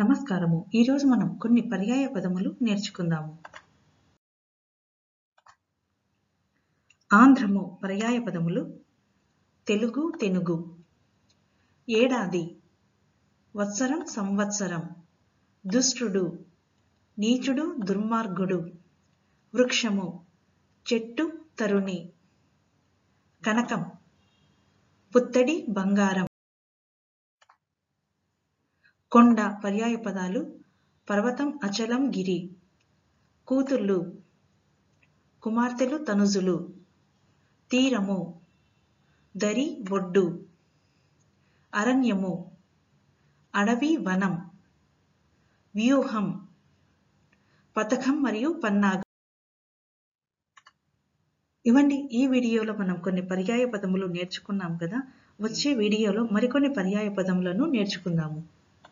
నమస్కారము. ఈరోజు మనం కొన్ని పర్యాయ పదములు నేర్చుకుందాము. ఆంధ్రము పర్యాయ పదములు తెలుగు తెనుగు. ఏడాది వత్సరం సంవత్సరం. దుష్టుడు నీచుడు దుర్మార్గుడు. వృక్షము చెట్టు తరుణి. కనకం పుత్తడి బంగారం. కొండ పర్యాయ పదాలు పర్వతం అచలం గిరి. కూతుళ్ళు కుమార్తెలు తనుజులు. తీరము దరి ఒడ్డు. అరణ్యము అడవి వనం. వ్యూహం పథకం మరియు పన్నాగం. ఇవ్వండి ఈ వీడియోలో మనం కొన్ని పర్యాయ పదములు నేర్చుకున్నాం కదా? వచ్చే వీడియోలో మరికొన్ని పర్యాయ పదములను నేర్చుకుందాము.